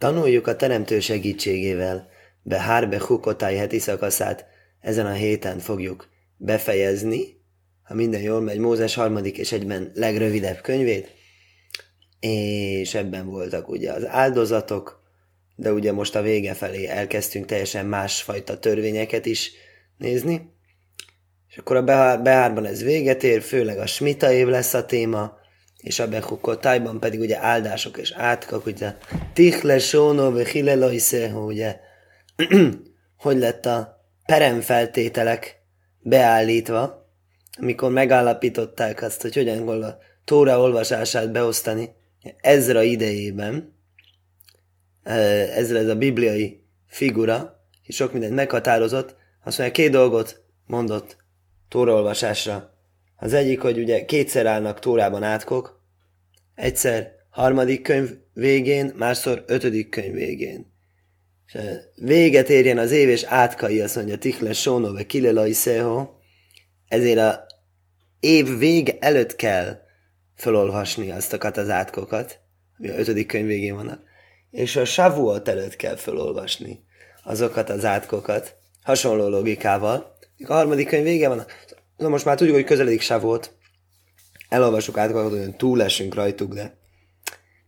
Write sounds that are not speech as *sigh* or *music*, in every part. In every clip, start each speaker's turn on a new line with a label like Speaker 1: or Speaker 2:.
Speaker 1: Tanuljuk a teremtő segítségével, be Hárbe Hukotály heti szakaszát. Ezen a héten fogjuk befejezni, ha minden jól megy, Mózes harmadik és egyben legrövidebb könyvét, és ebben voltak ugye az áldozatok, de ugye most a vége felé elkezdtünk teljesen másfajta törvényeket is nézni, és akkor a Behárban ez véget ér, főleg a Smita év lesz a téma, és a Bechukotájban pedig ugye áldások és átkak, ugye Tichle Sóno, Hilelajsze, ugye *clears throat* hogy lett a peremfeltételek beállítva, amikor megállapították azt, hogy hogyan kell a Tóra olvasását beosztani Ezra idejében, ezzel ez a bibliai figura, és sok mindent meghatározott, azt mondja, két dolgot mondott Tóra olvasásra. Az egyik, hogy ugye kétszer állnak Tórában átkok, egyszer harmadik könyv végén, másszor ötödik könyv végén. És véget érjen az év, és átkai, azt mondja, Tichle Sónove Kilelai Szeho, ezért a év vége előtt kell felolvasni aztokat az átkokat, ami a ötödik könyv végén vannak, és a Savuot előtt kell felolvasni azokat az átkokat, hasonló logikával, a harmadik könyv vége van. Na most már tudjuk, hogy közeledik Savuot, elolvasjuk átkokat, hogy túlesünk rajtuk, de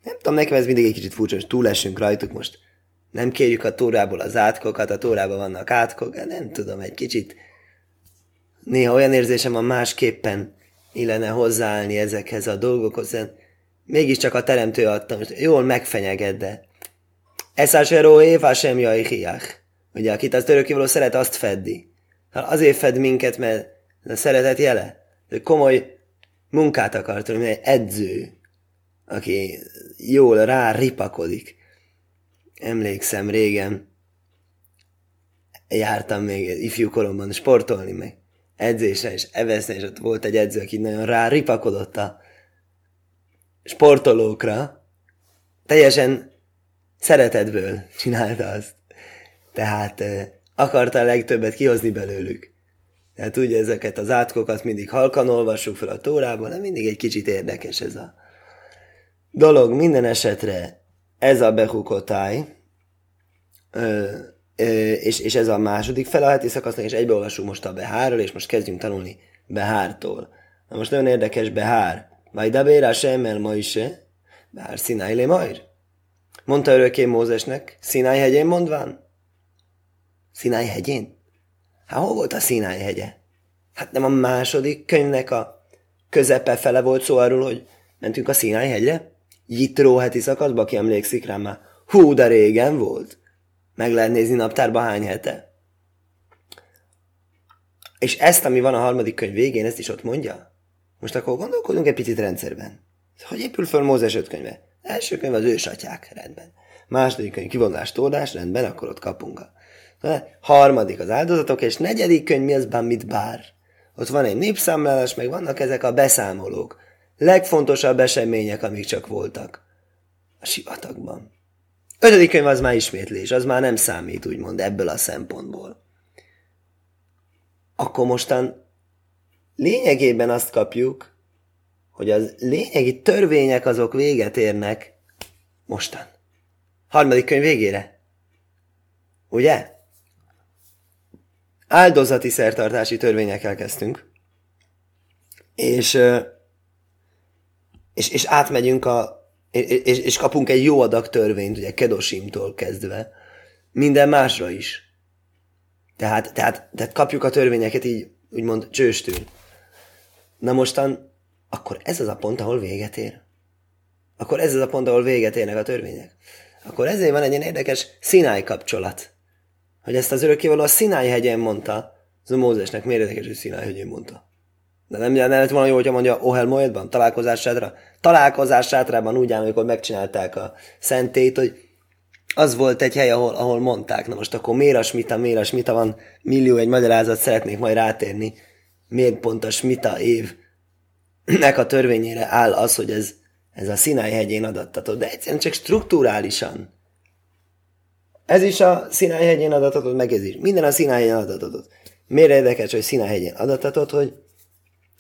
Speaker 1: nem tudom, nekem ez mindig egy kicsit furcsa, hogy túlesünk rajtuk most. Nem kérjük a tórából az átkokat, a tórában vannak átkok, nem tudom, egy kicsit néha olyan érzésem van másképpen illene hozzáállni ezekhez a dolgokhoz, mégiscsak a teremtő adta, most jól megfenyeged, de Eszásero éva sem jajhiach. Ugye, akit az örökkévaló szeret, azt feddi. Azért fed minket, mert a szeretet jele. De komoly munkát akar tudni, egy edző, aki jól rá ripakodik. Emlékszem régen, jártam még ifjú koromban sportolni meg edzésre, és eveszni, és ott volt egy edző, aki nagyon rá ripakodott a sportolókra, teljesen szeretetből csinálta azt. Tehát akarta a legtöbbet kihozni belőlük. Tehát ugye ezeket az átkokat mindig halkan olvassuk fel a tórában, de mindig egy kicsit érdekes ez a dolog. Minden esetre ez a behukotáj, és, és ez a második fele a heti szakasznak, és egybeolvassuk most a Behárról, és most kezdjünk tanulni Behártól. Na most nagyon érdekes Behár. Majd Dabéra Semmel ma is, Behár Sinai le majd. Mondta örökké Mózesnek, Sinai hegyén mondván? Sinai hegyén? Hát hol volt a Sinai hegye? Hát nem a második könyvnek a közepe fele volt szó arról, hogy mentünk a Sinai hegyre? Jitró heti szakaszba, aki emlékszik rá már. Hú, de régen volt. Meg lehet nézni naptárba hány hete. És ezt, ami van a harmadik könyv végén, ezt is ott mondja. Most akkor gondolkodunk egy picit rendszerben. Hogy épül föl Mózes öt könyve? Első könyv az ősatyák, rendben. Második könyv kivonulás tódás, rendben, akkor ott kapunk a Harmadik az áldozatok, és negyedik könyv mi az Bamit Bár. Ott van egy népszámlálás, meg vannak ezek a beszámolók. Legfontosabb események, amik csak voltak. A sivatagban. Ötödik könyv az már ismétlés, az már nem számít, úgymond, ebből a szempontból. Akkor mostan lényegében azt kapjuk, hogy az lényegi törvények azok véget érnek mostan. Harmadik könyv végére. Ugye? Áldozati szertartási törvényekkel kezdtünk. És, és, és átmegyünk a és, és kapunk egy jó adag törvényt, ugye Kedosimtól kezdve, minden másra is. Tehát, tehát, tehát kapjuk a törvényeket így, úgymond csőstül. Na mostan, akkor ez az a pont, ahol véget ér. Akkor ez az a pont, ahol véget érnek a törvények. Akkor ezért van egy ilyen érdekes Sinai kapcsolat. Hogy ezt az örökkévaló a Sinai hegyen mondta, az a Mózesnek miért érdekes, hogy Sinai hegyén mondta. De nem, nem lett volna jó, hogyha mondja Ohel Moedban, találkozás sátra. Találkozás sátrában úgy áll, amikor megcsinálták a szentét, hogy az volt egy hely, ahol, ahol mondták, na most akkor miért a smita, miért a smita van, millió egy magyarázat, szeretnék majd rátérni, miért pont a smita évnek a törvényére áll az, hogy ez, ez a Sinai hegyén adattatott, de egyszerűen csak strukturálisan. Ez is a Sinai hegyén ez is. Minden a Sinai hegyén adattatott. Miért érdekes, hogy Sinai hegyén adattatott, hogy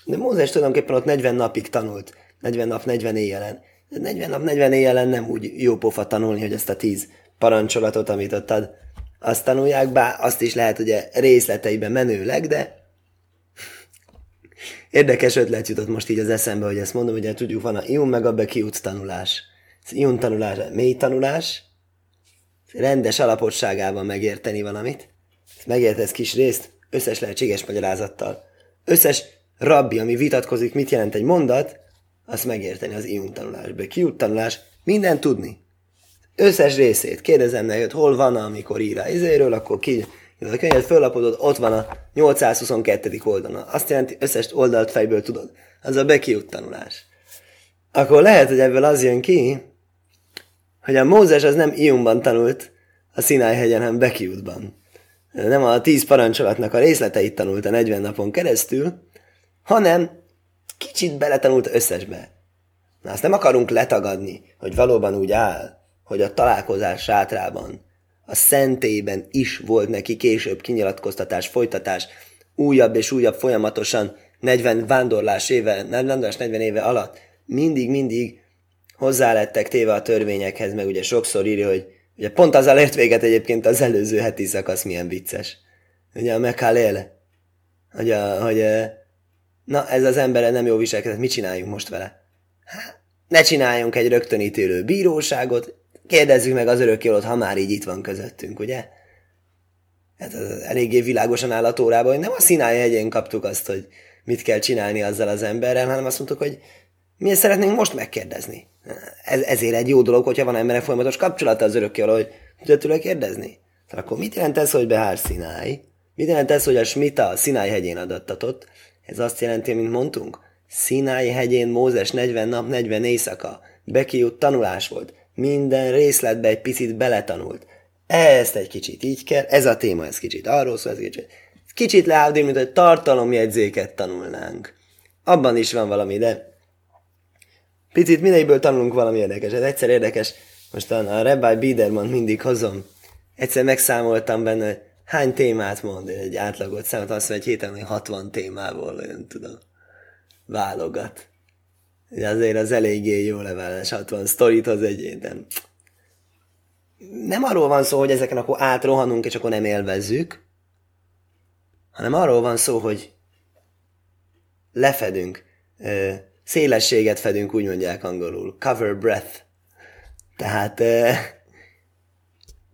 Speaker 1: de Mózes tulajdonképpen ott 40 napig tanult, 40 nap, 40 éjjelen. 40 nap, 40 éjjelen nem úgy jó pofa tanulni, hogy ezt a 10 parancsolatot, amit ott ad, azt tanulják, bár azt is lehet ugye részleteiben menőleg, de érdekes ötlet jutott most így az eszembe, hogy ezt mondom, ugye tudjuk, van a Iun meg a Bekiut tanulás. Az Iun tanulás, mély tanulás, rendes alaposságában megérteni valamit, megértesz kis részt, összes lehetséges magyarázattal. Összes rabbi, ami vitatkozik, mit jelent egy mondat, azt megérteni az Iun tanulás. Bekiut tanulás, minden tudni összes részét. Kérdezem neked, hol van, amikor ír a izéről, akkor ki, a könyvet föllapodod, ott van a 822. oldalon. Azt jelenti, összes oldalt fejből tudod. Az a bekiút tanulás. Akkor lehet, hogy ebből az jön ki, hogy a Mózes az nem Iumban tanult a Sinai hegyen, hanem Bekiútban. Nem a tíz parancsolatnak a részleteit tanult a 40 napon keresztül, hanem kicsit beletanult összesbe. Na, azt nem akarunk letagadni, hogy valóban úgy áll, hogy a találkozás sátrában, a szentében is volt neki később kinyilatkoztatás, folytatás, újabb és újabb folyamatosan 40 vándorlás éve, vándorlás 40 éve alatt mindig-mindig hozzá lettek téve a törvényekhez, meg ugye sokszor írja, hogy ugye pont azzal ért véget egyébként az előző heti szakasz milyen vicces. Ugye a Mekalele, hogy, a, hogy na ez az ember nem jó viselkedett, mit csináljunk most vele? Hát, ne csináljunk egy rögtönítélő bíróságot, kérdezzük meg az örökkévalót, ha már így itt van közöttünk, ugye? Hát az eléggé világosan áll a tórában, hogy nem a Sinai hegyén kaptuk azt, hogy mit kell csinálni azzal az emberrel, hanem azt mondtuk, hogy mi szeretnénk most megkérdezni. Ez, ezért egy jó dolog, hogyha van emberek folyamatos kapcsolata az örökkévaló, hogy tudod tőle kérdezni. Tehát akkor mit jelent ez, hogy behár Sinai? Mit jelent ez, hogy a Smita a Sinai hegyén adattatott? Ez azt jelenti, mint mondtunk, Sinai hegyén Mózes 40 nap, 40 éjszaka. Bekijut tanulás volt minden részletbe egy picit beletanult. Ezt egy kicsit így kell, ez a téma, ez kicsit arról szól, ez kicsit. Kicsit leállni, mint hogy tartalomjegyzéket tanulnánk. Abban is van valami, de picit mindegyből tanulunk valami érdekes. Ez egyszer érdekes, most a, Rabbi Biederman mindig hozom. Egyszer megszámoltam benne, hogy hány témát mond, egy átlagot számolt, azt mondja, egy héten 60 témából, olyan tudom, válogat. Ugye azért az eléggé jó leveles 60 sztorit az egy, de nem arról van szó, hogy ezeken akkor átrohanunk, és akkor nem élvezzük, hanem arról van szó, hogy lefedünk, szélességet fedünk, úgy mondják angolul, cover breath. Tehát,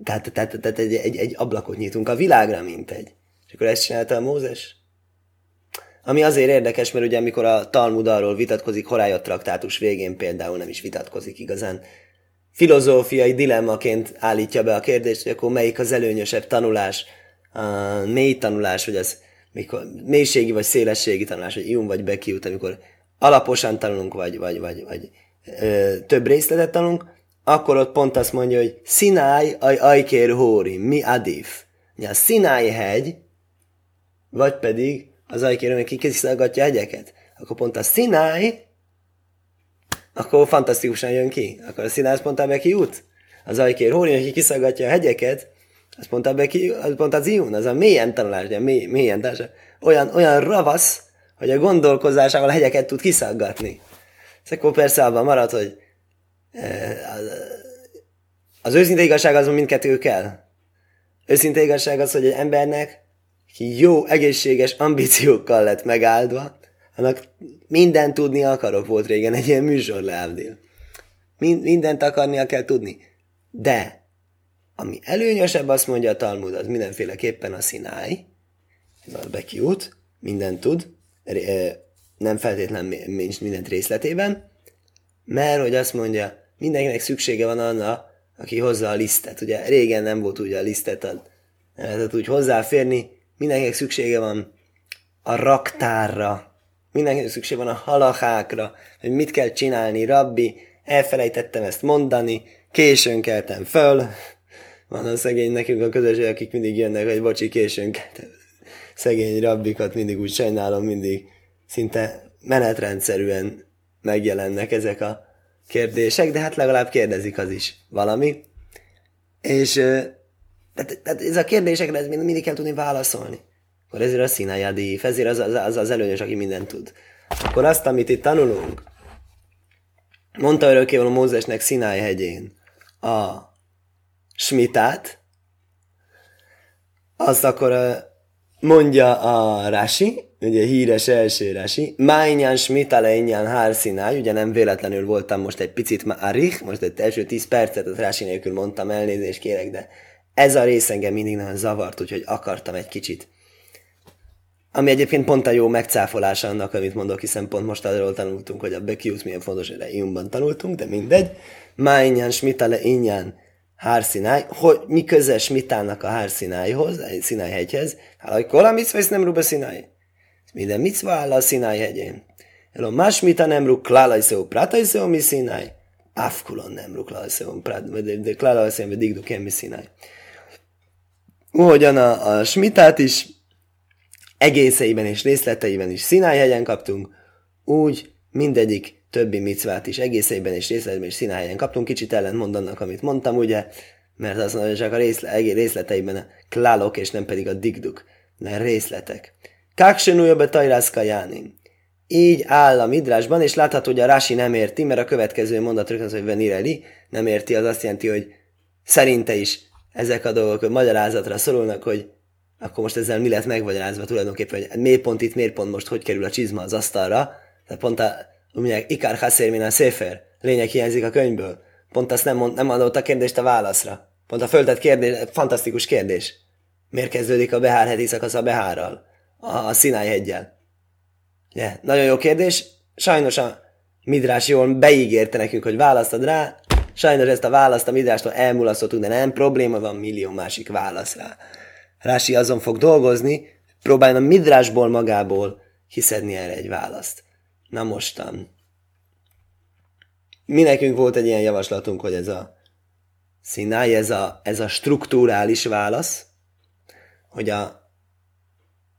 Speaker 1: tehát, tehát, tehát egy, egy, egy ablakot nyitunk a világra, mint egy. És akkor ezt csinálta a Mózes? Ami azért érdekes, mert ugye amikor a Talmud arról vitatkozik, Horája traktátus végén például nem is vitatkozik igazán. Filozófiai dilemmaként állítja be a kérdést, hogy akkor melyik az előnyösebb tanulás, a mély tanulás, vagy az mikor, mélységi vagy szélességi tanulás, vagy ium vagy bekiút, amikor alaposan tanulunk, vagy, vagy, vagy, vagy ö, több részletet tanulunk, akkor ott pont azt mondja, hogy Sinai aj ajkér hóri, mi adif. A Sinai hegy, vagy pedig az ajkérő, hogy kikiszolgatja hegyeket, akkor pont a Sinai, akkor fantasztikusan jön ki. Akkor a Sinai azt mondta be ki út. Az ajkér hóri, aki kiszolgatja a hegyeket, azt mondta be ki, az pont az Iun, az a mélyen tanulás, ugye, mély, mélyen tanulás. Olyan, olyan ravasz, hogy a gondolkozásával a hegyeket tud kiszaggatni. És akkor persze abban marad, hogy eh, az, az őszinte igazság az mindkettő kell. Őszinte igazság az, hogy egy embernek ki jó, egészséges ambíciókkal lett megáldva, annak minden tudni akarok volt régen egy ilyen műsor leávdél. Mind, mindent akarnia kell tudni. De, ami előnyösebb, azt mondja a Talmud, az mindenféleképpen a Sinai, a Beki út, mindent tud, nem feltétlen mindent részletében, mert, hogy azt mondja, mindenkinek szüksége van anna, aki hozza a lisztet. Ugye régen nem volt ugye a lisztet, tehát úgy hozzáférni, mindenkinek szüksége van a raktárra, mindenkinek szüksége van a halakákra, hogy mit kell csinálni, rabbi, elfelejtettem ezt mondani, későn keltem föl, van a szegény nekünk a közösség, akik mindig jönnek, hogy bocsi, későn keltem. Szegény rabbikat mindig úgy sajnálom, mindig szinte menetrendszerűen megjelennek ezek a kérdések, de hát legalább kérdezik az is valami. És tehát, tehát ez a kérdésekre ez mindig kell tudni válaszolni. Akkor ezért a színájádi, ezért az, az, az, az előnyös, aki mindent tud. Akkor azt, amit itt tanulunk, mondta örökkévaló Mózesnek Sinai hegyén a smitát, azt akkor mondja a Rási, ugye híres első Rási, Májnyán smitale inyán hár Sinai, ugye nem véletlenül voltam most egy picit arich, most egy első tíz percet az Rási nélkül mondtam, elnézést kérek, de ez a rész engem mindig nagyon zavart, úgyhogy akartam egy kicsit ami egyébként pont a jó megcáfolása annak, amit mondok, hiszen pont most arról tanultunk, hogy a Bekius milyen fontos, Iumban tanultunk, de mindegy. Májnyán, smitale, inyán, hárszínáj, hogy mi köze smitának a hárszínájhoz, a színáj hegyhez, hát hogy kola mitzva nem ruba színáj. Minden mitzva áll a színáj hegyén. Elo más mita nem rú klálaj szó, prátaj szó, mi színáj. Afkulon nem rú klálaj szó, de klálaj szó, digdu mi színáj. Ugyan a, a smitát is egészeiben és részleteiben is Szinájhegyen kaptunk, úgy mindegyik többi micvát is egészeiben és részleteiben és Szinájhegyen kaptunk. Kicsit ellentmond annak, amit mondtam, ugye, mert azt mondja, hogy csak a részle, részleteiben a klálok, és nem pedig a digduk, de részletek. Káksenúja be tajrászka Jánin. Így áll a midrásban, és látható, hogy a Rási nem érti, mert a következő mondat rögtön hogy Venireli nem érti, az azt jelenti, hogy szerinte is ezek a dolgok a magyarázatra szorulnak, hogy akkor most ezzel mi lett megmagyarázva tulajdonképpen, hogy miért pont itt, miért pont most, hogy kerül a csizma az asztalra. Tehát pont a, mondják, Ikár Hassér, min a Széfer, lényeg hiányzik a könyvből. Pont azt nem, mond, nem adott a kérdést a válaszra. Pont a föltett kérdés, fantasztikus kérdés. Miért kezdődik a Behár heti szakasz a Behárral? A, a Sinai hegyel. Yeah. Nagyon jó kérdés. Sajnos a Midrás jól beígérte nekünk, hogy választad rá. Sajnos ezt a választ a Midrástól elmulasztottuk, de nem probléma, van millió másik válasz rá. Rási azon fog dolgozni, próbálna midrásból magából hiszedni erre egy választ. Na mostan. Mi nekünk volt egy ilyen javaslatunk, hogy ez a színáj, ez a, ez a struktúrális válasz, hogy a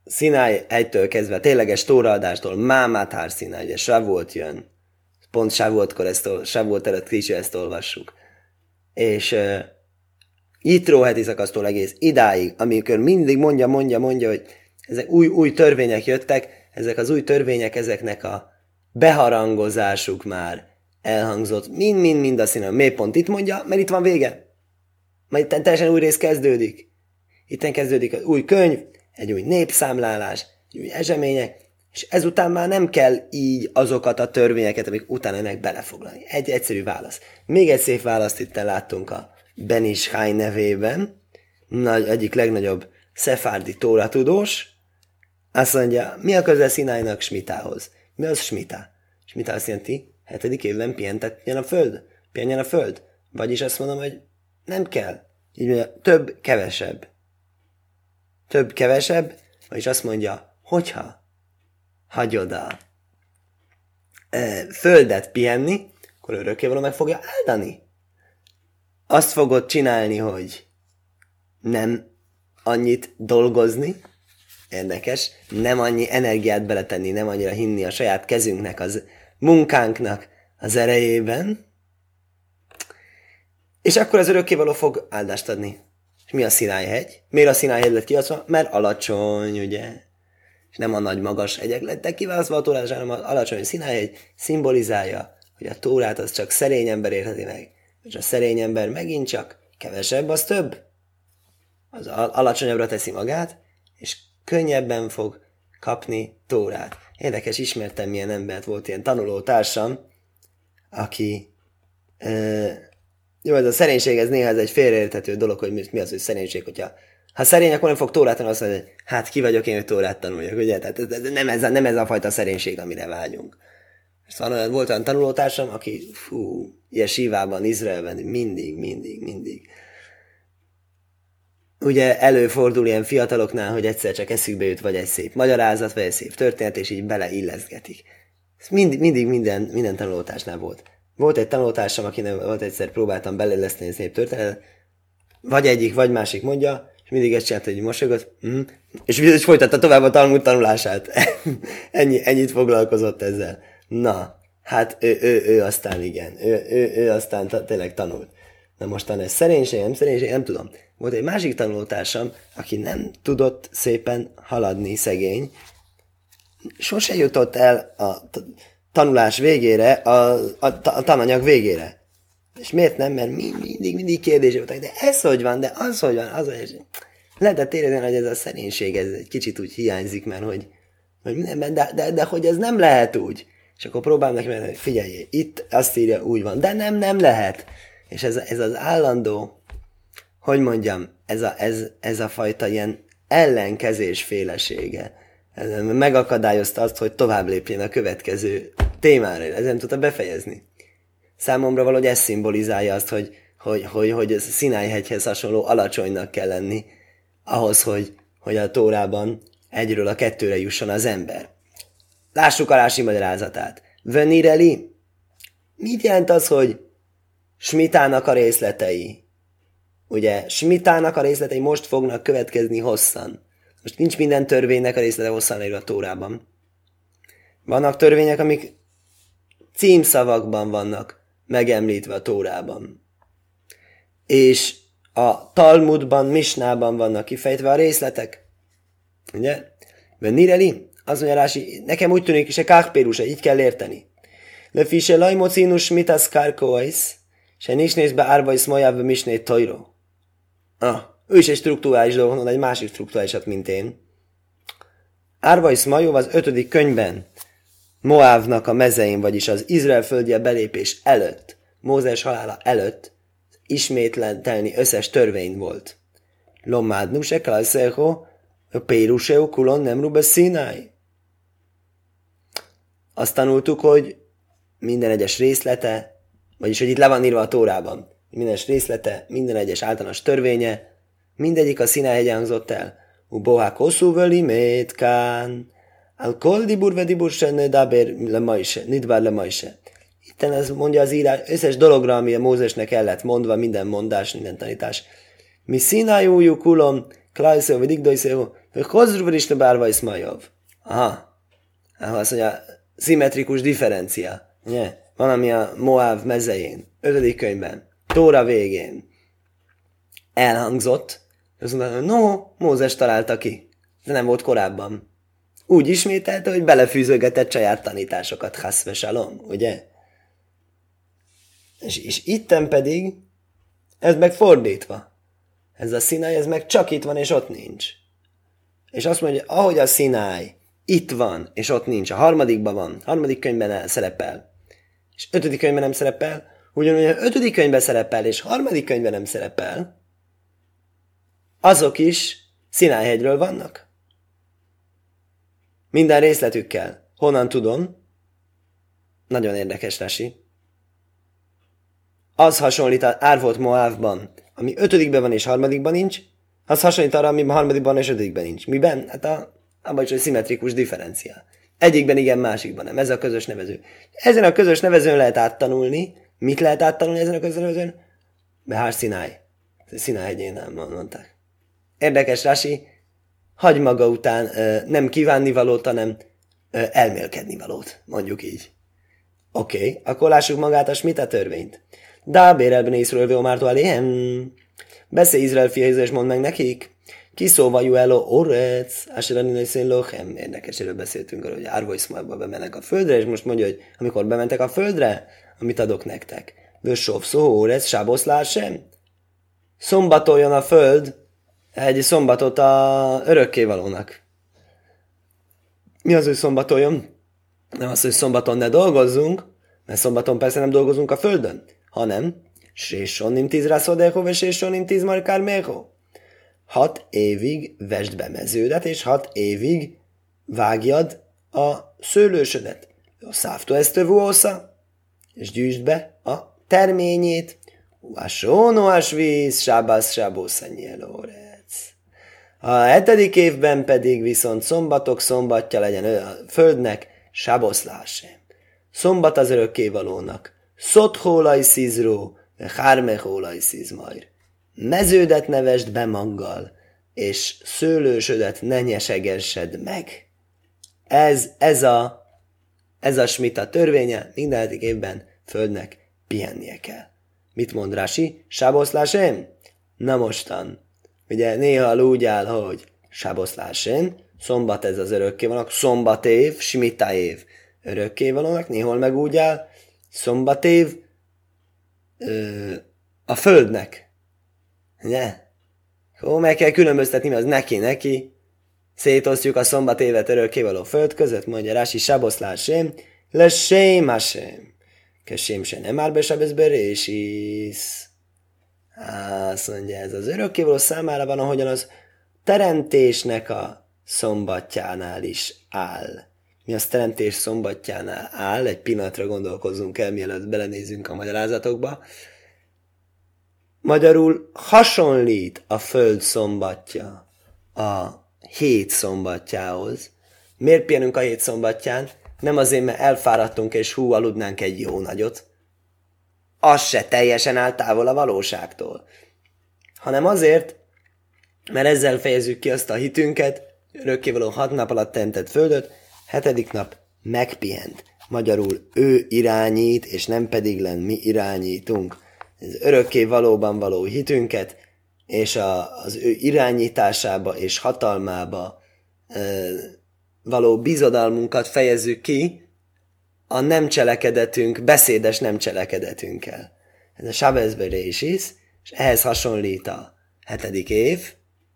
Speaker 1: Sinai egytől kezdve, tényleges tóraadástól, Mámátár Sinai, ugye Shavuot jön, pont Shavuotkor ezt, Shavuot előtt kicsi ezt olvassuk. És Yitro heti szakasztól egész idáig, amikor mindig mondja, mondja, mondja, hogy ezek új, új törvények jöttek, ezek az új törvények, ezeknek a beharangozásuk már elhangzott. Mind-mind-mind a színen. Miért pont itt mondja? Mert itt van vége. Majd itt teljesen új rész kezdődik. Itten kezdődik az új könyv, egy új népszámlálás, egy új események, és ezután már nem kell így azokat a törvényeket, amik utána ennek belefoglalni. Egy egyszerű válasz. Még egy szép választ itt láttunk a Ben Ishai nevében, nagy, egyik legnagyobb szefárdi tóratudós, azt mondja, mi a köze Szinájnak Smitához? Mi az Smita? Smita azt jelenti, hetedik évben pihentetjen a föld, pihenjen a föld. Vagyis azt mondom, hogy nem kell. Így mondja, több, kevesebb. Több, kevesebb, vagyis azt mondja, hogyha hagyod a e, földet pihenni, akkor örökkévaló meg fogja áldani azt fogod csinálni, hogy nem annyit dolgozni, érdekes, nem annyi energiát beletenni, nem annyira hinni a saját kezünknek, az munkánknak az erejében, és akkor az örökkévaló fog áldást adni. És mi a Szinájhegy? Miért a Szinájhegy lett kiválasztva? Mert alacsony, ugye? És nem a nagy magas hegyek lettek kiválasztva a tórát, hanem az alacsony Szinájhegy szimbolizálja, hogy a tórát az csak szerény ember érheti meg és a szerény ember megint csak kevesebb, az több. Az alacsonyabbra teszi magát, és könnyebben fog kapni tórát. Érdekes, ismertem milyen embert, volt ilyen tanuló társam, aki e, jó, ez a szerénység, ez néha ez egy félreérthető dolog, hogy mi az, hogy szerénység, hogyha ha szerény, akkor nem fog tórát tanulni, azt mondja, hogy hát ki vagyok én, hogy tórát tanuljak, ugye? Tehát ez, nem, ez a, nem ez a fajta szerénység, amire vágyunk. Szóval volt olyan tanulótársam, aki fú, Jesívában, Izraelben mindig, mindig, mindig. Ugye előfordul ilyen fiataloknál, hogy egyszer csak eszükbe jut vagy egy szép magyarázat, vagy egy szép történet, és így beleilleszgetik. Ez mind, mindig minden, minden tanulótársnál volt. Volt egy tanulótársam, akinek volt egyszer próbáltam beleilleszteni egy szép történetet, vagy egyik, vagy másik mondja, és mindig ezt csinálta, hogy mosogat, mm, és folytatta tovább a tanult tanulását. *laughs* Ennyi, ennyit foglalkozott ezzel. Na, hát ő, ő, ő aztán igen, ő, ő, ő aztán tényleg tanult. Na mostan ez szerénység, nem szerénység, nem tudom. Volt egy másik tanulótársam, aki nem tudott szépen haladni, szegény. Sose jutott el a tanulás végére, a, a, a tananyag végére. És miért nem? Mert mindig, mindig kérdés voltak, de ez hogy van, de az hogy van, az hogy... Lehetett érezni, hogy ez a szerénység, ez egy kicsit úgy hiányzik, mert hogy, hogy mindenben, de, de, de, hogy ez nem lehet úgy. És akkor próbálom neki hogy figyelj, itt azt írja, úgy van, de nem, nem lehet. És ez, ez az állandó, hogy mondjam, ez a, ez, ez a fajta ilyen ellenkezés félesége. Ez megakadályozta azt, hogy tovább lépjen a következő témára, ez nem tudta befejezni. Számomra valahogy ez szimbolizálja azt, hogy, hogy, hogy, hogy ez Szinájhegyhez hasonló alacsonynak kell lenni, ahhoz, hogy, hogy a Tórában egyről a kettőre jusson az ember. Lássuk a Rási magyarázatát. Venireli? Mit jelent az, hogy Smitának a részletei? Ugye, Smitának a részletei most fognak következni hosszan. Most nincs minden törvénynek a részlete hosszan leírva a Tórában. Vannak törvények, amik címszavakban vannak megemlítve a Tórában. És a Talmudban, Misnában vannak kifejtve a részletek. Ugye? Mert Nireli, az mondja Rási, nekem úgy tűnik, se káhpérusa, így kell érteni. Le fise lajmocinus mitas karkoais, se nisnész be árvais majába misné tojro. Ah, ő is egy struktúrális dolgon, egy másik struktúrálisat, mint én. Árvais Majó az ötödik könyvben, Moávnak a mezein, vagyis az Izrael földje belépés előtt, Mózes halála előtt, ismétlentelni összes törvény volt. Lomádnu se kalszeho, péruseu kulon nem rube színáj. Azt tanultuk, hogy minden egyes részlete, vagyis hogy itt le van írva a Tórában, minden részlete, minden egyes általános törvénye, mindegyik a Színáhegyen hangzott el. Ubohá kosszú völi métkán, al kol dibur ve ne daber le majse, nidbár le majse. Itten ez mondja az írás összes dologra, ami a Mózesnek kellett mondva, minden mondás, minden tanítás. Mi színájú kulom, klajszó, vagy digdojszó, hogy hozrúver is bárva is majov. Aha. Aha, azt mondja, szimmetrikus differencia. Nye? Van, ami a Moáv mezején, ötödik könyvben, Tóra végén elhangzott, azt mondta, no, Mózes találta ki, de nem volt korábban. Úgy ismételte, hogy belefűzögetett saját tanításokat, haszve salom, ugye? És, és itten pedig, ez meg fordítva. Ez a színáj, ez meg csak itt van, és ott nincs. És azt mondja, ahogy a színáj itt van, és ott nincs, a harmadikban van, harmadik könyvben el szerepel, és ötödik könyvben nem szerepel, ugyanúgy a ötödik könyvben szerepel, és harmadik könyvben nem szerepel, azok is Szinájhegyről vannak. Minden részletükkel. Honnan tudom? Nagyon érdekes, Resi. Az hasonlít az Árvolt Moávban, ami ötödikben van és harmadikban nincs, az hasonlít arra, ami harmadikban és ötödikben nincs. Miben? Hát a, abban is egy szimmetrikus differencia. Egyikben igen, másikban nem. Ez a közös nevező. Ezen a közös nevezőn lehet áttanulni. Mit lehet áttanulni ezen a közös nevezőn? Behár Szináj. Szináj hegyén mondták. Érdekes, Rasi, hagy maga után nem kívánni valót, hanem elmélkedni valót, mondjuk így. Oké, okay, akkor lássuk magát a Smita törvényt. Dábér elben észről Omártó aléhem. Beszélj Izrael fia és mondd meg nekik. Kiszóva Juelo Orec, Asherani Szén Lochem. Érdekes, erről beszéltünk arról, hogy Árvojszmajba bemennek a földre, és most mondja, hogy amikor bementek a földre, amit adok nektek. Vössov szó Orec, Sáboszlár sem. Szombatoljon a föld, egy szombatot a örökkévalónak. Mi az, hogy szombatoljon? Nem az, hogy szombaton ne dolgozzunk, mert szombaton persze nem dolgozunk a földön, hanem Sésonim tíz rászodého, és Sésonim tíz markár mého. Hat évig vesd be meződet, és hat évig vágjad a szőlősödet. A szávtó esztövósza, és gyűjtsd be a terményét. Vasónoás víz, sábász sábósza nyelóre. A hetedik évben pedig viszont szombatok szombatja legyen a földnek, saboszlásem. Szombat az örökkévalónak. Szothólaj szizró, hármehólaj szizmajr. Meződet nevesd be maggal, és szőlősödet ne nyesegessed meg. Ez, ez a, ez a smita törvénye, minden évben földnek pihennie kell. Mit mond Rási? Sáboszlásem? Na mostan, Ugye néha úgy áll, hogy Sáboszlásen, szombat ez az örökké vannak, szombat év, smita év, örökkévalónak, néhol meg úgy áll, szombatév ö, a földnek. Ugye? Ó, meg kell különböztetni, mert az neki, neki. Szétosztjuk a szombatévet örökkévaló föld között, mondja Rási Saboszlásém, le sém hasém. Kesém se nem már be is. Azt mondja, ez az örökkévaló számára van, ahogyan az teremtésnek a szombatjánál is áll. Mi az teremtés szombatjánál áll, egy pillanatra gondolkozzunk el, mielőtt belenézünk a magyarázatokba. Magyarul hasonlít a föld szombatja a hét szombatjához. Miért pihenünk a hét szombatján? Nem azért, mert elfáradtunk és hú, aludnánk egy jó nagyot. Az se teljesen áll távol a valóságtól. Hanem azért, mert ezzel fejezzük ki azt a hitünket, örökkévaló hat nap alatt teremtett földöt, hetedik nap megpihent. Magyarul ő irányít, és nem pedig len mi irányítunk. Ez örökké valóban való hitünket, és a, az ő irányításába és hatalmába e, való bizodalmunkat fejezzük ki a nem cselekedetünk, beszédes nem cselekedetünkkel. Ez a Sábezberés is, és ehhez hasonlít a hetedik év,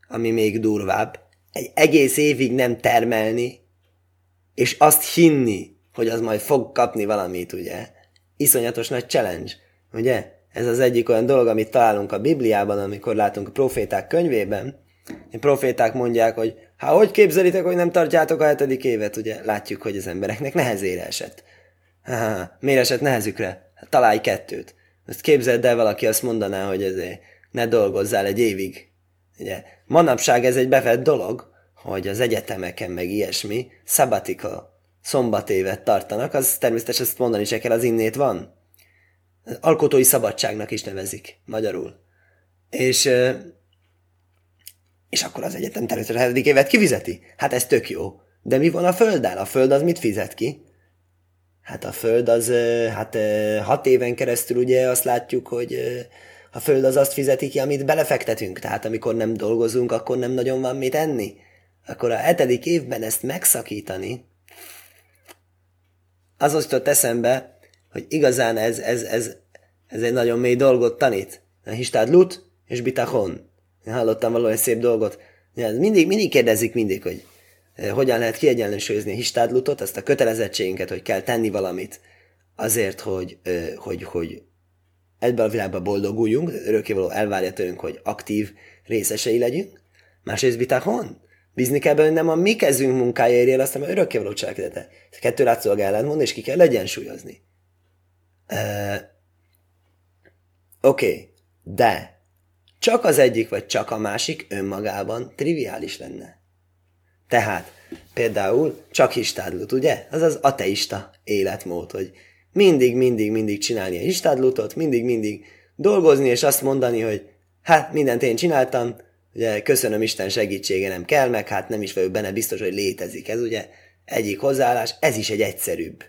Speaker 1: ami még durvább, egy egész évig nem termelni, és azt hinni, hogy az majd fog kapni valamit, ugye? Iszonyatos nagy challenge, ugye? Ez az egyik olyan dolog, amit találunk a Bibliában, amikor látunk a proféták könyvében. A proféták mondják, hogy hát hogy képzelitek, hogy nem tartjátok a hetedik évet, ugye? Látjuk, hogy az embereknek nehezére esett. Ha, miért esett nehezükre? Hát találj kettőt. Ezt képzeld el, valaki azt mondaná, hogy ezért ne dolgozzál egy évig, Ugye, manapság ez egy bevett dolog, hogy az egyetemeken meg ilyesmi szabatika szombatévet tartanak, az természetesen ezt mondani se kell, az innét van. Alkotói szabadságnak is nevezik magyarul. És, és akkor az egyetem természetesen évet kifizeti. Hát ez tök jó. De mi van a földdel? A föld az mit fizet ki? Hát a föld az, hát hat éven keresztül ugye azt látjuk, hogy a föld az azt fizeti ki, amit belefektetünk, tehát amikor nem dolgozunk, akkor nem nagyon van mit enni. Akkor a hetedik évben ezt megszakítani, az jutott eszembe, hogy igazán ez, ez, ez, ez egy nagyon mély dolgot tanít. A histád lut és bitachon. Én hallottam valami szép dolgot. Mindig, mindig kérdezik mindig, hogy eh, hogyan lehet kiegyenlősözni a histádlutot, azt a kötelezettségünket, hogy kell tenni valamit azért, hogy, eh, hogy, hogy ebben a világban boldoguljunk, örökkévaló elvárja tőlünk, hogy aktív részesei legyünk. Másrészt bitachon, bízni kell benne, nem a mi kezünk munkája érje el, azt, hanem örökkévaló cselekedete. Ez kettő látszólag ellentmond, és ki kell egyensúlyozni. Oké, okay, de csak az egyik, vagy csak a másik önmagában triviális lenne. Tehát például csak histádlut, ugye? Az az ateista életmód, hogy mindig, mindig, mindig csinálni a istádlutot, mindig, mindig dolgozni, és azt mondani, hogy hát mindent én csináltam, ugye köszönöm Isten segítsége nem kell, meg hát nem is vagyok benne biztos, hogy létezik. Ez ugye egyik hozzáállás, ez is egy egyszerűbb.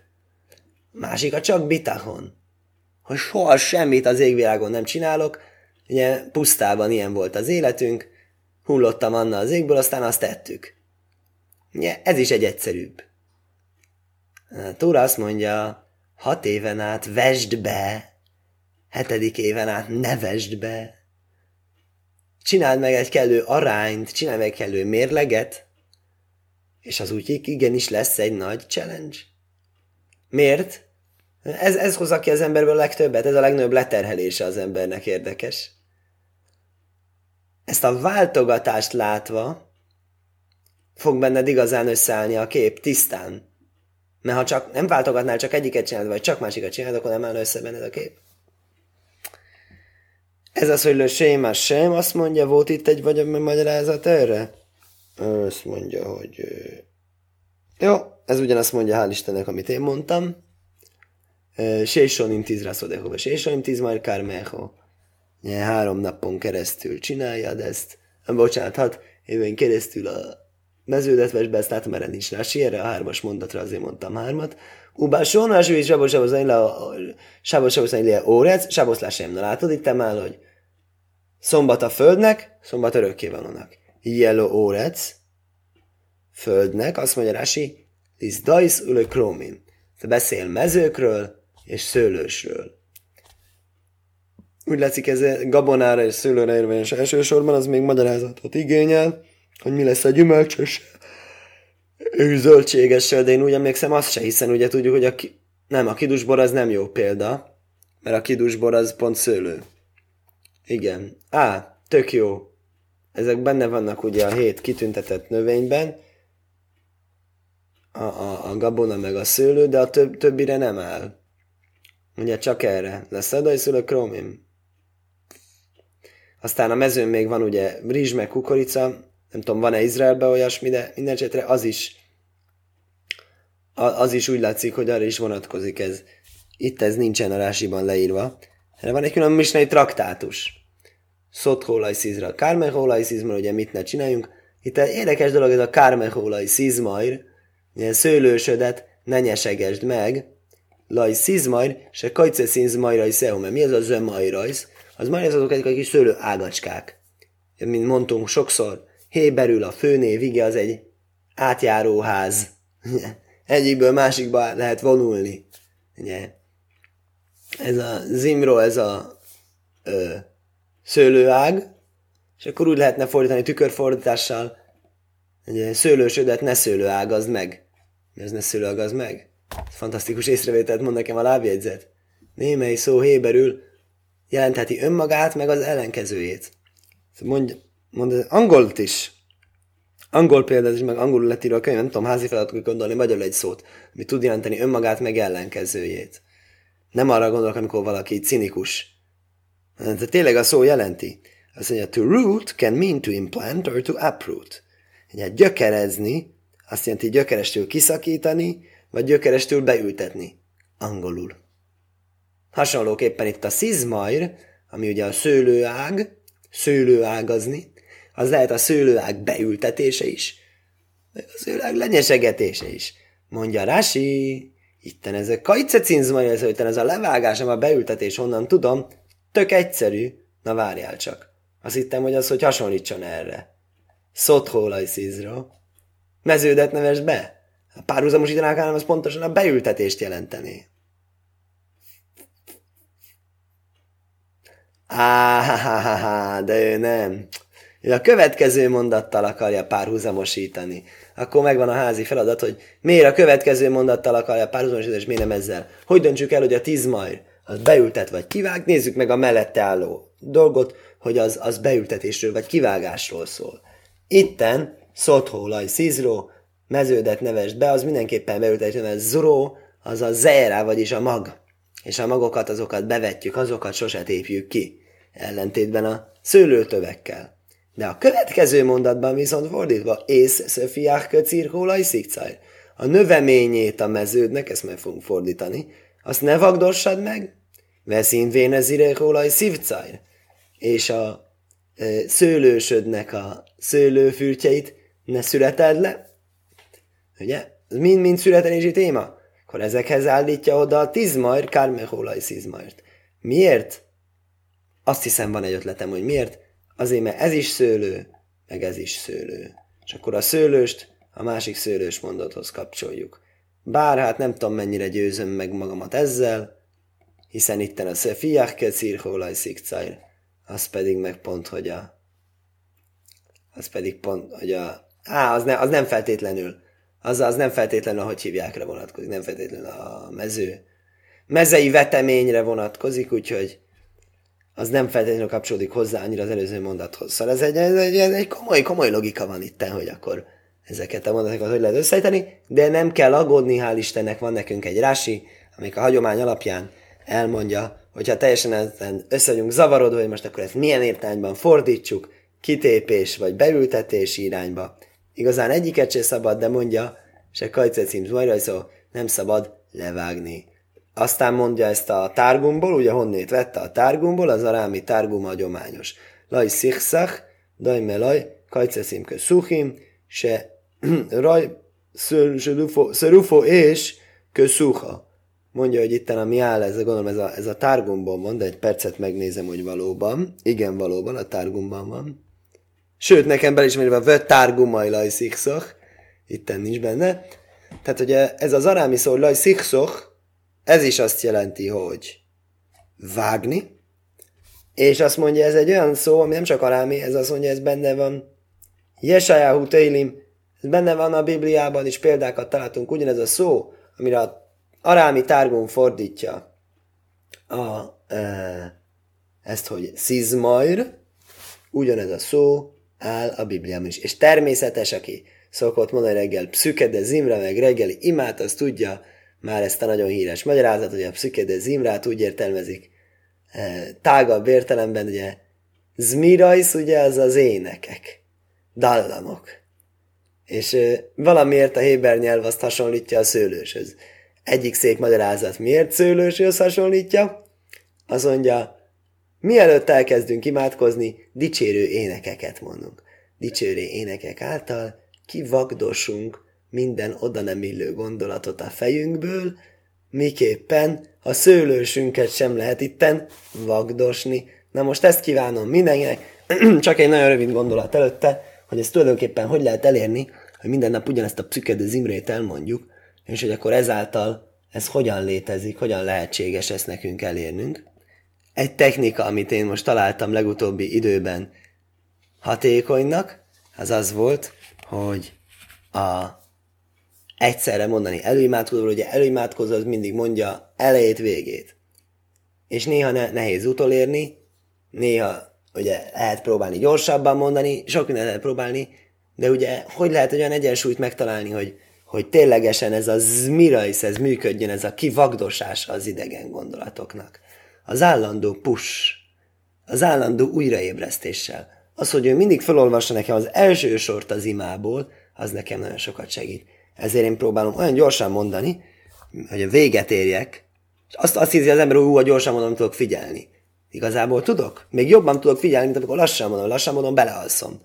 Speaker 1: Másik a csak bitahon, hogy soha semmit az égvilágon nem csinálok, ugye pusztában ilyen volt az életünk, hullottam Anna az égből, aztán azt tettük. Ugye, ez is egy egyszerűbb. Tóra azt mondja, hat éven át vesd be, hetedik éven át ne vesd be. Csináld meg egy kellő arányt, csinálj meg egy kellő mérleget, és az úgy igenis lesz egy nagy challenge. Miért? Ez, ez hozza ki az emberből a legtöbbet, ez a legnagyobb leterhelése az embernek érdekes. Ezt a váltogatást látva fog benned igazán összeállni a kép tisztán. Mert ha csak nem váltogatnál, csak egyiket csinálod, vagy csak másikat csinálod, akkor nem áll össze benned a kép. Ez az, hogy Séma sem, azt mondja, volt itt egy vagy magyarázat erre? Azt mondja, hogy... Jó, ez ugyanazt mondja, hál' Istennek, amit én mondtam. Sésonim tíz rászodehova, sésonim tíz majd kármeho. Három napon keresztül csináljad ezt. Bocsánat, hat éven keresztül a meződet vesd be, ezt látom, erre nincs rá erre a hármas mondatra azért mondtam hármat. Ubá sonás, sabos le, sabos sabos le órec, sabos lásem. Na látod itt áll, hogy szombat a földnek, szombat örökkévalónak. Yellow órec, földnek, azt mondja Rási, is dajsz ülő krómin. Beszél mezőkről és szőlősről. Úgy látszik, ez gabonára és szőlőre érvényes elsősorban, az még magyarázatot igényel, hogy mi lesz a gyümölcsös zöldségessel, de én úgy emlékszem azt se, hiszen ugye tudjuk, hogy a ki... nem, a kidusbor az nem jó példa, mert a kidusbor az pont szőlő. Igen. Á, tök jó. Ezek benne vannak ugye a hét kitüntetett növényben, a, a, a gabona meg a szőlő, de a több, többire nem áll. Ugye csak erre. Lesz a szőlő kromim. Aztán a mezőn még van ugye rizs meg kukorica, nem tudom, van-e Izraelben olyasmi, de minden esetre az is az is úgy látszik, hogy arra is vonatkozik ez. Itt ez nincsen a rásiban leírva. Erre van egy külön misnei traktátus. Szothólaj szízra, kármehólaj szízma, ugye mit ne csináljunk. Itt érdekes dolog ez a kármehólaj szízmair, ilyen szőlősödet ne nyesegesd meg, laj szízmair, se kajce szízmairaj szeume. Mi az a zömajrajsz? Az majd azok egy kis szőlő ágacskák. Mint mondtunk sokszor, héberül a főnév, ige az egy átjáróház. *laughs* Egyikből másikba lehet vonulni. Ugye? Ez a zimro, ez a ö, szőlőág, és akkor úgy lehetne fordítani tükörfordítással, ugye, szőlősödet ne szőlőágazd meg. Mi az ne szőlőágazd meg? Fantasztikus észrevételt mond nekem a lábjegyzet. Némely szó héberül jelentheti önmagát, meg az ellenkezőjét. Mond, mond angolt is. Angol példát is, meg angolul lett írva a könyv, nem tudom, házi feladatok gondolni magyarul egy szót, ami tud jelenteni önmagát, meg ellenkezőjét. Nem arra gondolok, amikor valaki cinikus. De tényleg a szó jelenti. Azt mondja, to root can mean to implant or to uproot. Ugye, gyökerezni, azt jelenti gyökerestől kiszakítani, vagy gyökerestől beültetni. Angolul. Hasonlóképpen itt a szizmair, ami ugye a szőlőág, szőlőágazni, az lehet a szőlőág beültetése is, meg a szőlőág lenyesegetése is. Mondja Rasi, itten ez a kajcecinzmai, ez, ez a levágás, nem a beültetés, honnan tudom, tök egyszerű. Na várjál csak. Azt hittem, hogy az, hogy hasonlítson erre. Szothólaj szízra. Meződet neves be. Párhuzamosítanák hanem az pontosan a beültetést jelenteni. Áháháhá, de ő nem a következő mondattal akarja párhuzamosítani. Akkor megvan a házi feladat, hogy miért a következő mondattal akarja párhuzamosítani, és miért nem ezzel. Hogy döntsük el, hogy a tíz majd az beültet vagy kivág, nézzük meg a mellette álló dolgot, hogy az, az beültetésről vagy kivágásról szól. Itten szothólaj szízró, meződet nevest be, az mindenképpen beültetésről, mert zuró, az a zera, vagyis a mag. És a magokat, azokat bevetjük, azokat sose tépjük ki. Ellentétben a szőlőtövekkel. De a következő mondatban viszont fordítva, ész szöfiák köcír hólaj szikcaj. A növeményét a meződnek, ezt meg fogunk fordítani, azt ne vagdossad meg, veszín vénezire hólaj szívcaj. És a e, szőlősödnek a szőlőfürtjeit ne születed le. Ugye? Ez mind-mind születelési téma. Akkor ezekhez állítja oda a tizmajr, kármehólaj szizmajrt. Miért? Azt hiszem van egy ötletem, hogy miért Azért, mert ez is szőlő, meg ez is szőlő. És akkor a szőlőst a másik szőlős mondathoz kapcsoljuk. Bár hát nem tudom mennyire győzöm meg magamat ezzel, hiszen itten a szefiach kecír hólaj szikcajr, az pedig meg pont, hogy a az pedig pont, hogy a á, az, ne, az nem feltétlenül az, az nem feltétlenül, ahogy hívjákra vonatkozik, nem feltétlenül a mező mezei veteményre vonatkozik, úgyhogy az nem feltétlenül kapcsolódik hozzá annyira az előző mondathoz. Szóval ez egy, ez egy, egy komoly, komoly logika van itt, hogy akkor ezeket a mondatokat hogy lehet összeíteni, de nem kell aggódni, hál' Istennek van nekünk egy rási, amik a hagyomány alapján elmondja, hogyha teljesen ezen össze vagyunk zavarodva, hogy most akkor ezt milyen értelmben fordítsuk, kitépés vagy beültetés irányba. Igazán egyiket se szabad, de mondja, se kajcecim szó, nem szabad levágni. Aztán mondja ezt a tárgumból, ugye honnét vette a tárgumból, az arámi tárgum hagyományos. Laj szikszach, daj melaj, kajceszimkö szuchim, se *clears throat* raj szörufo és köszuha. Mondja, hogy itt mi áll ez, gondolom ez a, ez a tárgumban van, de egy percet megnézem, hogy valóban. Igen, valóban a tárgumban van. Sőt, nekem belismerve a vött tárgumai laj szikszach, itten nincs benne. Tehát ugye ez az arámi szó, laj szikszoch, ez is azt jelenti, hogy vágni, és azt mondja, ez egy olyan szó, ami nem csak arámi, ez azt mondja, ez benne van. Jesajáhu Teilim, ez benne van a Bibliában is, példákat találtunk, ugyanez a szó, amire a arámi tárgón fordítja a, e, ezt, hogy szizmajr, ugyanez a szó áll a Bibliában is. És természetes, aki szokott mondani reggel pszükede zimra, meg reggeli imát, az tudja már ezt a nagyon híres magyarázat, hogy a pszükede zimrát úgy értelmezik, e, tágabb értelemben, ugye, zmirajsz, ugye, az az énekek, dallamok. És e, valamiért a héber nyelv azt hasonlítja a szőlőshöz. Egyik szép magyarázat miért szőlőshöz hasonlítja? Az mondja, mielőtt elkezdünk imádkozni, dicsérő énekeket mondunk. Dicsérő énekek által kivagdosunk minden oda nem illő gondolatot a fejünkből, miképpen a szőlősünket sem lehet itten vagdosni. Na most ezt kívánom mindenkinek, *clears throat* csak egy nagyon rövid gondolat előtte, hogy ezt tulajdonképpen hogy lehet elérni, hogy minden nap ugyanezt a pszükedő zimrét elmondjuk, és hogy akkor ezáltal ez hogyan létezik, hogyan lehetséges ezt nekünk elérnünk. Egy technika, amit én most találtam legutóbbi időben hatékonynak, az az volt, hogy a egyszerre mondani előimádkozó, ugye előimádkozó az mindig mondja elejét, végét. És néha ne, nehéz utolérni, néha ugye lehet próbálni gyorsabban mondani, sok mindent lehet próbálni, de ugye hogy lehet olyan egyensúlyt megtalálni, hogy, hogy ténylegesen ez a zmirais, ez működjön, ez a kivagdosása az idegen gondolatoknak. Az állandó push, az állandó újraébresztéssel. Az, hogy ő mindig felolvassa nekem az első sort az imából, az nekem nagyon sokat segít. Ezért én próbálom olyan gyorsan mondani, hogy a véget érjek, és azt, azt hiszi az ember, hogy úgy gyorsan mondom, tudok figyelni. Igazából tudok? Még jobban tudok figyelni, mint amikor lassan mondom, lassan mondom, belealszom.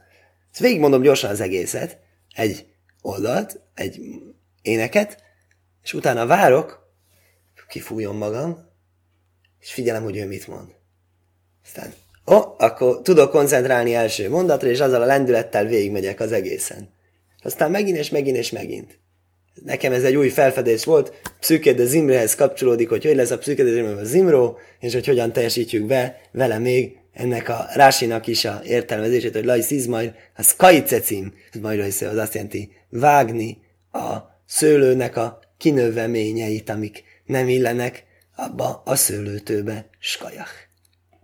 Speaker 1: Ezt végigmondom gyorsan az egészet, egy oldalt, egy éneket, és utána várok, kifújom magam, és figyelem, hogy ő mit mond. Aztán, ó, akkor tudok koncentrálni első mondatra, és azzal a lendülettel végigmegyek az egészen. Aztán megint és megint és megint. Nekem ez egy új felfedés volt, Pszüke Zimrehez kapcsolódik, hogy hogy lesz a Pszüke de a Zimró, és hogy hogyan teljesítjük be vele még ennek a Rásinak is a értelmezését, hogy Laj Szizmaj, az Kaicecim, ez majd az azt jelenti vágni a szőlőnek a kinöveményeit, amik nem illenek abba a szőlőtőbe, skajach.